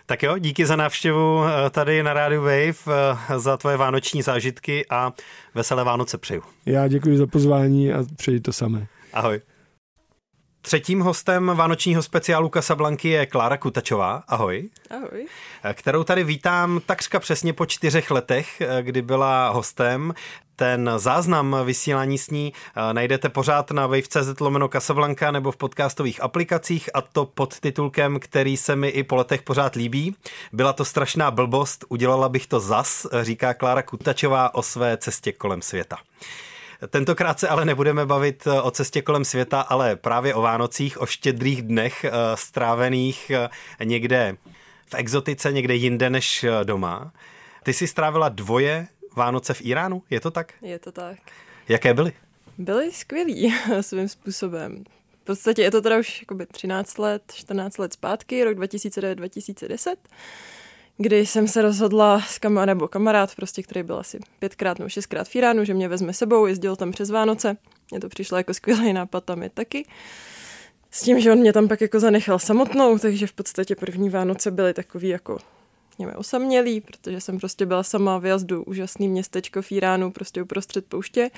Tak jo, díky za návštěvu eh, tady na rádiu Wave, eh, za tvoje vánoční zážitky a veselé Vánoce přeju. Já děkuji za pozvání a přeji to samé. Ahoj. Třetím hostem vánočního speciálu Casablanky je Klára Kutačová. Ahoj. Ahoj. Kterou tady vítám takřka přesně po čtyřech letech, kdy byla hostem. Ten záznam vysílání s ní eh, najdete pořád na wave.cz lomeno Casablanca nebo v podcastových aplikacích a to pod titulkem, který se mi i po letech pořád líbí. Byla to strašná blbost, udělala bych to zas, říká Klára Kutačová o své cestě kolem světa. Tentokrát se ale nebudeme bavit eh, o cestě kolem světa, ale právě o Vánocích, o štědrých dnech eh, strávených eh, někde v exotice, někde jinde než doma. Ty jsi strávila dvoje Vánoce v Iránu, je to tak? Je to tak. Jaké byly? Byly skvělý svým způsobem. V podstatě je to teda už jakoby 13 let, 14 let zpátky, rok 2009-2010 kdy jsem se rozhodla s kamarádem, nebo kamarád, prostě, který byl asi pětkrát nebo šestkrát v Iránu, že mě vezme sebou, jezdil tam přes Vánoce. Mně to přišlo jako skvělý nápad tam je taky. S tím, že on mě tam pak jako zanechal samotnou, takže v podstatě první Vánoce byly takový jako něme osamělý, protože jsem prostě byla sama v jazdu, úžasný městečko v Iránu, prostě uprostřed pouště,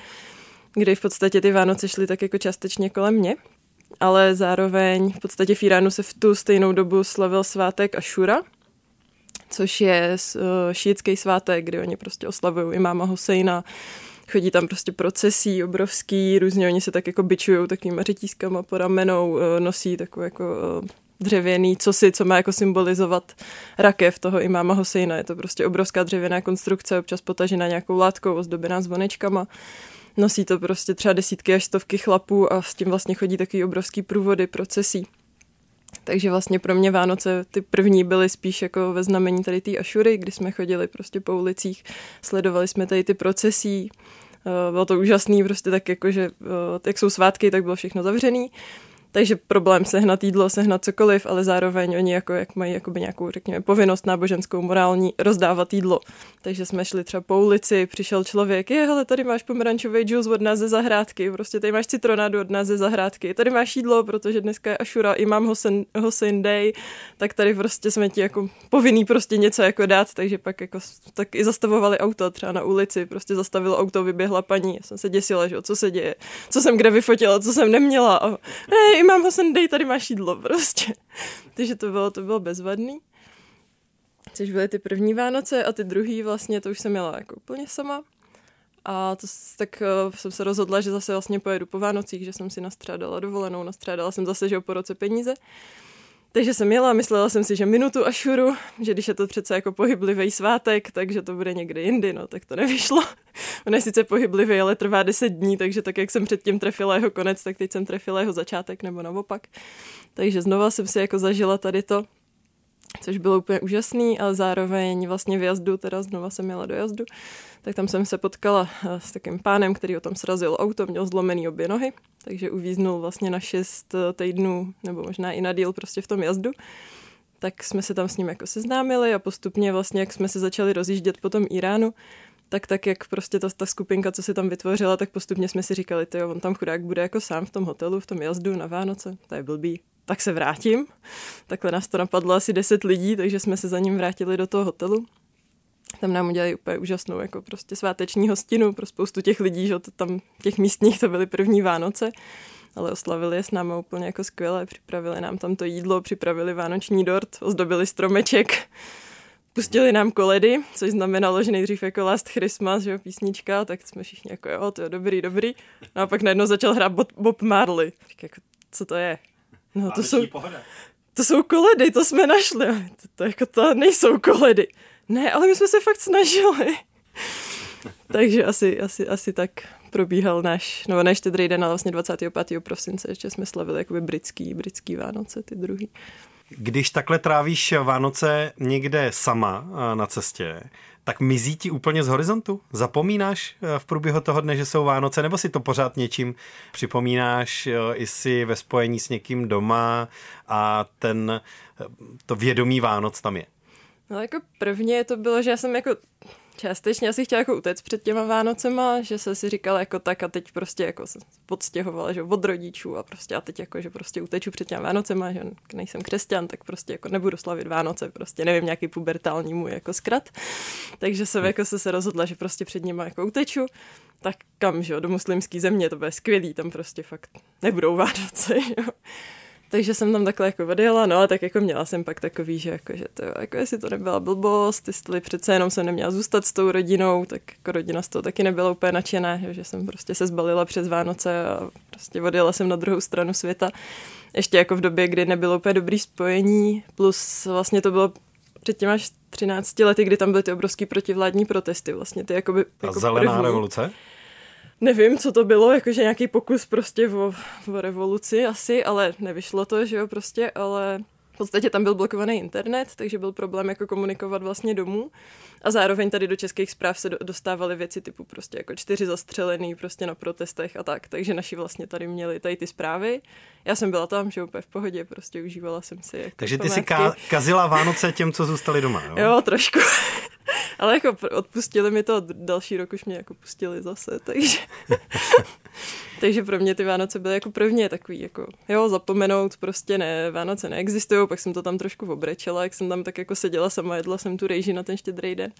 kde v podstatě ty Vánoce šly tak jako částečně kolem mě. Ale zároveň v podstatě v Iránu se v tu stejnou dobu slavil svátek Ashura, což je uh, šítský svátek, kdy oni prostě oslavují imáma Husejna, chodí tam prostě procesí obrovský, různě oni se tak jako bičují takovýma řetízkama po ramenou, uh, nosí takový jako uh, dřevěný cosi, co má jako symbolizovat rakev toho imáma Hosejna. Je to prostě obrovská dřevěná konstrukce, občas potažená nějakou látkou, ozdobená zvonečkama. Nosí to prostě třeba desítky až stovky chlapů a s tím vlastně chodí takový obrovský průvody procesí. Takže vlastně pro mě Vánoce ty první byly spíš jako ve znamení tady té Ašury, kdy jsme chodili prostě po ulicích, sledovali jsme tady ty procesí, eh, bylo to úžasný, prostě tak jako, že eh, jak jsou svátky, tak bylo všechno zavřený. Takže problém sehnat jídlo, sehnat cokoliv, ale zároveň oni jako, jak mají jakoby nějakou, řekněme, povinnost náboženskou, morální, rozdávat jídlo. Takže jsme šli třeba po ulici, přišel člověk, je, hele, tady máš pomerančový džus od nás ze zahrádky, prostě tady máš citronádu od nás ze zahrádky, tady máš jídlo, protože dneska je Ashura, mám Hossein, Hossein Day, tak tady prostě jsme ti jako povinný prostě něco jako dát, takže pak jako tak i zastavovali auto třeba na ulici, prostě zastavilo auto, vyběhla paní, jsem se děsila, že co se děje, co jsem kde vyfotila, co jsem neměla? A ne, mám ho sem, dej, tady máš jídlo prostě. Takže to bylo, to bylo bezvadný. Což byly ty první Vánoce a ty druhý vlastně, to už jsem měla jako úplně sama. A to, tak uh, jsem se rozhodla, že zase vlastně pojedu po Vánocích, že jsem si nastřádala dovolenou, nastřádala jsem zase, že po roce peníze. Takže jsem jela, myslela jsem si, že minutu a šuru, že když je to přece jako pohyblivý svátek, takže to bude někde jindy, no tak to nevyšlo. On je sice pohyblivý, ale trvá 10 dní, takže tak, jak jsem předtím trefila jeho konec, tak teď jsem trefila jeho začátek, nebo naopak. Takže znova jsem si jako zažila tady to, což bylo úplně úžasný, ale zároveň vlastně v jazdu, teda znova jsem měla do jazdu, tak tam jsem se potkala eh, s takým pánem, který o tom srazil auto, měl zlomený obě nohy, takže uvíznul vlastně na šest eh, týdnů, nebo možná i na díl prostě v tom jazdu. Tak jsme se tam s ním jako seznámili a postupně vlastně, jak jsme se začali rozjíždět po tom Iránu, tak tak, jak prostě ta, ta skupinka, co se tam vytvořila, tak postupně jsme si říkali, ty on tam chudák bude jako sám v tom hotelu, v tom jazdu na Vánoce, to je blbý, tak se vrátím. Takhle nás to napadlo asi 10 lidí, takže jsme se za ním vrátili do toho hotelu. Tam nám udělali úplně úžasnou jako prostě sváteční hostinu pro spoustu těch lidí, že to tam těch místních to byly první Vánoce ale oslavili je s námi úplně jako skvěle, připravili nám tam to jídlo, připravili vánoční dort, ozdobili stromeček, pustili nám koledy, což znamenalo, že nejdřív jako Last Christmas, že jo, písnička, tak jsme všichni jako jo, to je dobrý, dobrý. No a pak najednou začal hrát Bob, Marley. Tak jako, co to je? No to jsou, to jsou koledy, to jsme našli. To, to, jako, to nejsou koledy. Ne, ale my jsme se fakt snažili. Takže asi, asi, asi tak probíhal náš, no ne štědrý den, ale vlastně 25. prosince, ještě jsme slavili jakoby britský, britský Vánoce, ty druhý. Když takhle trávíš Vánoce někde sama na cestě, tak mizí ti úplně z horizontu? Zapomínáš v průběhu toho dne, že jsou Vánoce, nebo si to pořád něčím připomínáš, i si ve spojení s někým doma a ten, to vědomí Vánoc tam je? No jako prvně to bylo, že já jsem jako částečně asi chtěla jako utéct před těma Vánocema, že se si říkala jako tak a teď prostě jako se podstěhovala, že od rodičů a prostě a teď jako, že prostě uteču před těma Vánocema, že nejsem křesťan, tak prostě jako nebudu slavit Vánoce, prostě nevím, nějaký pubertální můj jako zkrat. Takže jsem jako se, se rozhodla, že prostě před nima jako uteču. Tak kam, že jo, do muslimské země, to bude skvělý, tam prostě fakt nebudou Vánoce, jo. Takže jsem tam takhle jako odjela, no a tak jako měla jsem pak takový, že jako, že to, jako jestli to nebyla blbost, jestli přece jenom jsem neměla zůstat s tou rodinou, tak jako rodina z toho taky nebyla úplně nadšená, že jsem prostě se zbalila přes Vánoce a prostě odjela jsem na druhou stranu světa. Ještě jako v době, kdy nebylo úplně dobrý spojení, plus vlastně to bylo před těma 13 lety, kdy tam byly ty obrovský protivládní protesty, vlastně ty jakoby, jako A zelená první. revoluce? Nevím, co to bylo, jakože nějaký pokus prostě o, o revoluci asi, ale nevyšlo to, že jo, prostě, ale v podstatě tam byl blokovaný internet, takže byl problém jako komunikovat vlastně domů. A zároveň tady do českých zpráv se dostávaly věci typu prostě jako čtyři zastřelený prostě na protestech a tak. Takže naši vlastně tady měli tady ty zprávy. Já jsem byla tam, že úplně v pohodě, prostě užívala jsem si. Jako takže ty si ka- kazila Vánoce těm, co zůstali doma, jo? Jo, trošku. Ale jako odpustili mi to, další rok už mě jako pustili zase, takže... takže pro mě ty Vánoce byly jako prvně takový, jako jo, zapomenout, prostě ne, Vánoce neexistují, pak jsem to tam trošku obrečela, jak jsem tam tak jako seděla sama, jedla jsem tu rejži na ten štědrý den.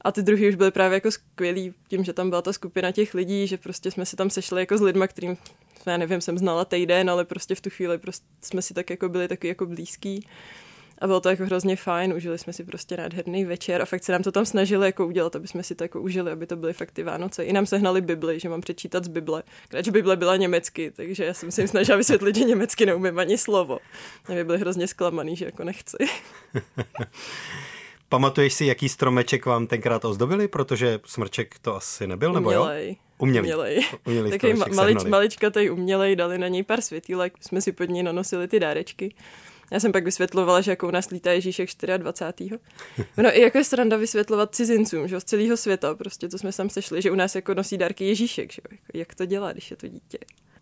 A ty druhý už byly právě jako skvělý tím, že tam byla ta skupina těch lidí, že prostě jsme si tam sešli jako s lidma, kterým, já nevím, jsem znala týden, ale prostě v tu chvíli prostě jsme si tak jako byli taky jako blízký. A bylo to jako hrozně fajn, užili jsme si prostě nádherný večer a fakt se nám to tam snažili jako udělat, aby jsme si to jako užili, aby to byly fakt ty Vánoce. I nám sehnali Bibli, že mám přečítat z Bible, když Bible byla německy, takže já jsem si jim snažila vysvětlit, že německy neumím ani slovo. A my byli hrozně zklamaný, že jako nechci. Pamatuješ si, jaký stromeček vám tenkrát ozdobili? Protože smrček to asi nebyl, nebo umělej. jo? Umělej. Umělej. umělej Takový malič, maličkatej umělej, dali na něj pár světílek, jsme si pod něj nanosili ty dárečky. Já jsem pak vysvětlovala, že jako u nás lítá Ježíšek 24. No i jako je sranda vysvětlovat cizincům, že z celého světa, prostě to jsme tam sešli, že u nás jako nosí dárky Ježíšek, že jako, jak to dělá, když je to dítě.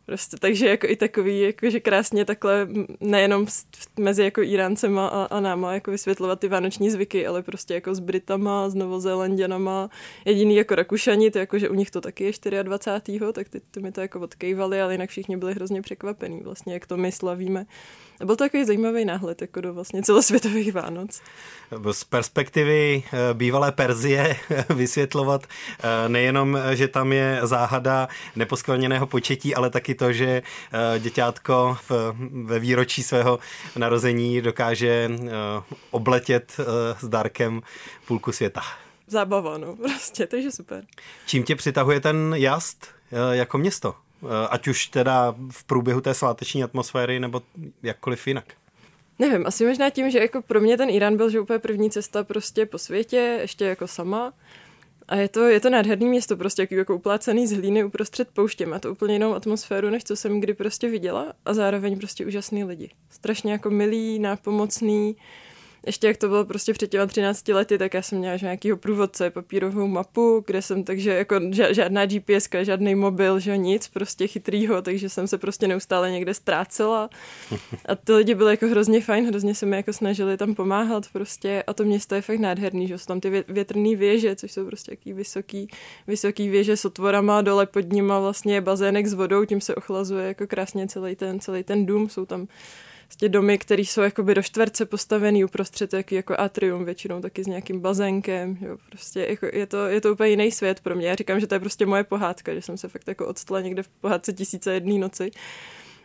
Prostě, takže jako i takový, jako, že krásně takhle nejenom mezi jako Iráncema a, a náma jako vysvětlovat ty vánoční zvyky, ale prostě jako s Britama, s Novozélanděnama, jediný jako Rakušani, to jako, že u nich to taky je 24. tak ty, ty mi to jako odkejvali, ale jinak všichni byli hrozně překvapení vlastně, jak to my slavíme. A byl to takový zajímavý náhled jako do vlastně celosvětových Vánoc. Z perspektivy eh, bývalé Perzie vysvětlovat eh, nejenom, že tam je záhada neposkvrněného početí, ale taky to, že eh, děťátko ve výročí svého narození dokáže obletět s dárkem půlku světa. Zábava, no, prostě, takže super. Čím tě přitahuje ten jazd jako město? Eh, ať už teda v průběhu té sváteční atmosféry nebo jakkoliv jinak. Nevím, asi možná tím, že jako pro mě ten Irán byl že úplně první cesta prostě po světě, ještě jako sama. A je to, je to nádherný město, prostě jaký jako uplácený z hlíny uprostřed pouště. Má to úplně jinou atmosféru, než co jsem kdy prostě viděla. A zároveň prostě úžasný lidi. Strašně jako milý, nápomocný ještě jak to bylo prostě před těma 13 lety, tak já jsem měla nějakýho průvodce, papírovou mapu, kde jsem takže jako žádná GPS, žádný mobil, že nic prostě chytrýho, takže jsem se prostě neustále někde ztrácela. A ty lidi byly jako hrozně fajn, hrozně se mi jako snažili tam pomáhat prostě a to město je fakt nádherný, že jsou tam ty větrné věže, což jsou prostě jaký vysoký, vysoký věže s otvorama, dole pod nima vlastně je bazének s vodou, tím se ochlazuje jako krásně celý ten, celý ten dům, jsou tam Vlastně domy, které jsou jakoby do čtverce postavený uprostřed jaký jako atrium, většinou taky s nějakým bazénkem. Jo, prostě jako je, to, je to úplně jiný svět pro mě. Já říkám, že to je prostě moje pohádka, že jsem se fakt jako odstala někde v pohádce tisíce jedné noci.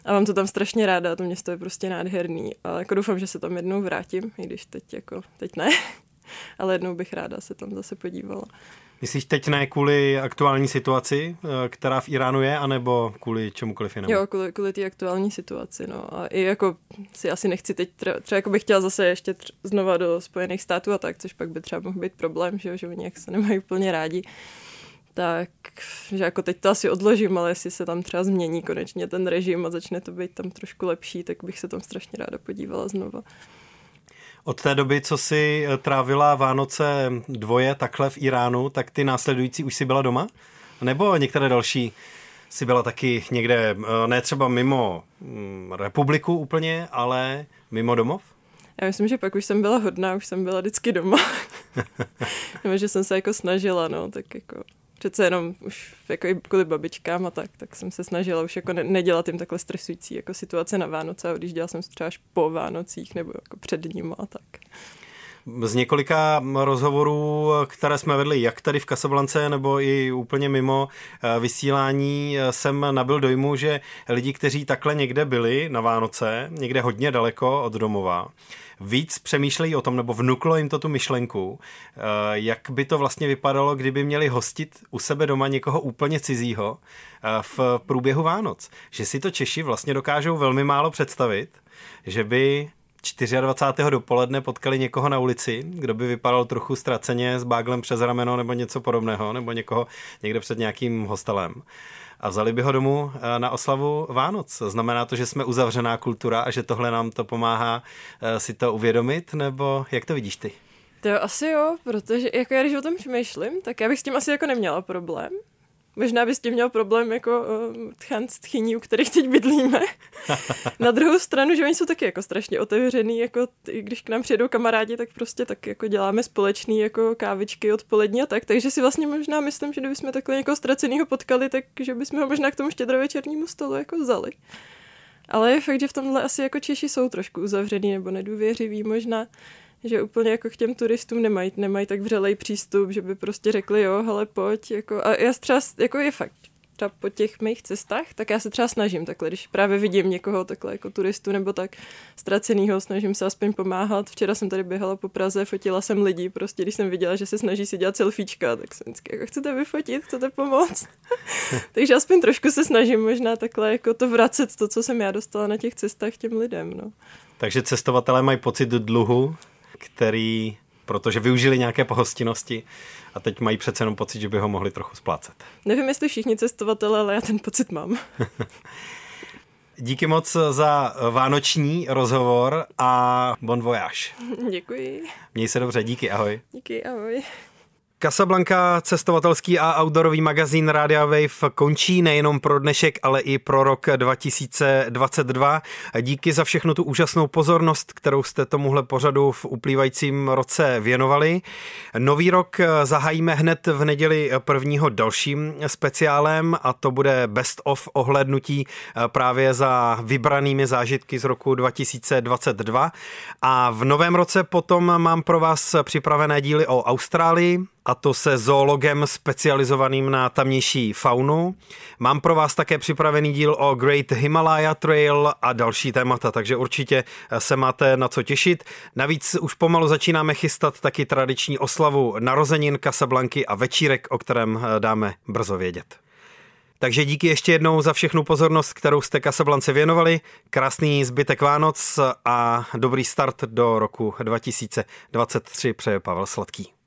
A mám to tam strašně ráda, to město je prostě nádherný. A jako doufám, že se tam jednou vrátím, i když teď jako, teď ne. Ale jednou bych ráda se tam zase podívala. Myslíš teď ne kvůli aktuální situaci, eh, která v Iránu je, anebo kvůli čemukoliv jinému? Jo, kvůli, kvůli té aktuální situaci, no. A i jako si asi nechci teď, třeba, třeba jako bych chtěla zase ještě tř, znova do Spojených států a tak, což pak by třeba mohl být problém, že, že oni jak se nemají úplně rádi. Tak, že jako teď to asi odložím, ale jestli se tam třeba změní konečně ten režim a začne to být tam trošku lepší, tak bych se tam strašně ráda podívala znova. Od té doby, co si eh, trávila Vánoce dvoje takhle v Iránu, tak ty následující už si byla doma? Nebo některé další si byla taky někde, eh, ne třeba mimo mm, republiku úplně, ale mimo domov? Já myslím, že pak už jsem byla hodná, už jsem byla vždycky doma. Nebo že jsem se jako snažila, no, tak jako přece jenom už jako i kvůli babičkám a tak, tak jsem se snažila už jako ne- nedělat jim takhle stresující jako situace na Vánoce a když dělala jsem třeba až po Vánocích nebo jako před ním a tak. Z několika rozhovorů, které jsme vedli jak tady v Kasablance nebo i úplně mimo eh, vysílání, eh, jsem nabil dojmu, že lidi, kteří takhle někde byli na Vánoce, někde hodně daleko od domova, víc přemýšlejí o tom, nebo vnuklo jim to tu myšlenku, eh, jak by to vlastně vypadalo, kdyby měli hostit u sebe doma někoho úplně cizího v průběhu Vánoc. Že si to Češi vlastně dokážou velmi málo představit, že by 24. dopoledne potkali někoho na ulici, kdo by vypadal trochu ztraceně s báglem přes rameno nebo něco podobného, nebo někoho někde před nějakým hostelem. A vzali by ho domů eh, na oslavu Vánoc. Znamená to, že jsme uzavřená kultura a že tohle nám to pomáhá eh, si to uvědomit, nebo jak to vidíš ty? To asi jo, protože jako já když o tom přemýšlím, tak já bych s tím asi jako neměla problém. Možná bys tím měl problém jako uh, tchan s tchyní, u kterých teď bydlíme. Na druhou stranu, že oni jsou taky jako strašně otevřený, jako t- když k nám přijedou kamarádi, tak prostě tak jako děláme společný jako kávičky odpolední a tak, takže si vlastně možná myslím, že kdybychom takhle někoho ztraceného potkali, tak že bychom ho možná k tomu štědrovečernímu stolu jako vzali. Ale je fakt, že v tomhle asi jako Češi jsou trošku uzavřený nebo nedůvěřiví možná že úplně jako k těm turistům nemají, nemají tak vřelej přístup, že by prostě řekli jo, hele pojď, jako, a já třeba, jako je fakt, třeba po těch mých cestách, tak já se třeba snažím takhle, když právě vidím někoho takhle jako turistu nebo tak ztracenýho, snažím se aspoň pomáhat. Včera jsem tady běhala po Praze, fotila jsem lidi, prostě když jsem viděla, že se snaží si dělat selfiečka, tak jsem vždycky jako chcete vyfotit, chcete pomoct. Takže aspoň trošku se snažím možná takhle jako to vracet, to, co jsem já dostala na těch cestách těm lidem. No. Takže cestovatelé mají pocit dluhu, který, protože využili nějaké pohostinnosti a teď mají přece jenom pocit, že by ho mohli trochu splácet. Nevím, jestli všichni cestovatelé, ale já ten pocit mám. Díky moc za vánoční rozhovor a bon voyage. Děkuji. Měj se dobře, díky, ahoj. Díky, ahoj. Casablanca, cestovatelský a outdoorový magazín Radia Wave končí nejenom pro dnešek, ale i pro rok 2022. Díky za všechnu tu úžasnou pozornost, kterou jste tomuhle pořadu v uplývajícím roce věnovali. Nový rok zahájíme hned v neděli prvního dalším speciálem a to bude best of ohlednutí právě za vybranými zážitky z roku 2022. A v novém roce potom mám pro vás připravené díly o Austrálii, a to se zoologem specializovaným na tamnější faunu. Mám pro vás také připravený díl o Great Himalaya Trail a další témata, takže určitě se máte na co těšit. Navíc už pomalu začínáme chystat taky tradiční oslavu narozenin Casablanky a večírek, o kterém dáme brzo vědět. Takže díky ještě jednou za všechnu pozornost, kterou jste Kasablance věnovali. Krásný zbytek Vánoc a dobrý start do roku 2023 přeje Pavel Sladký.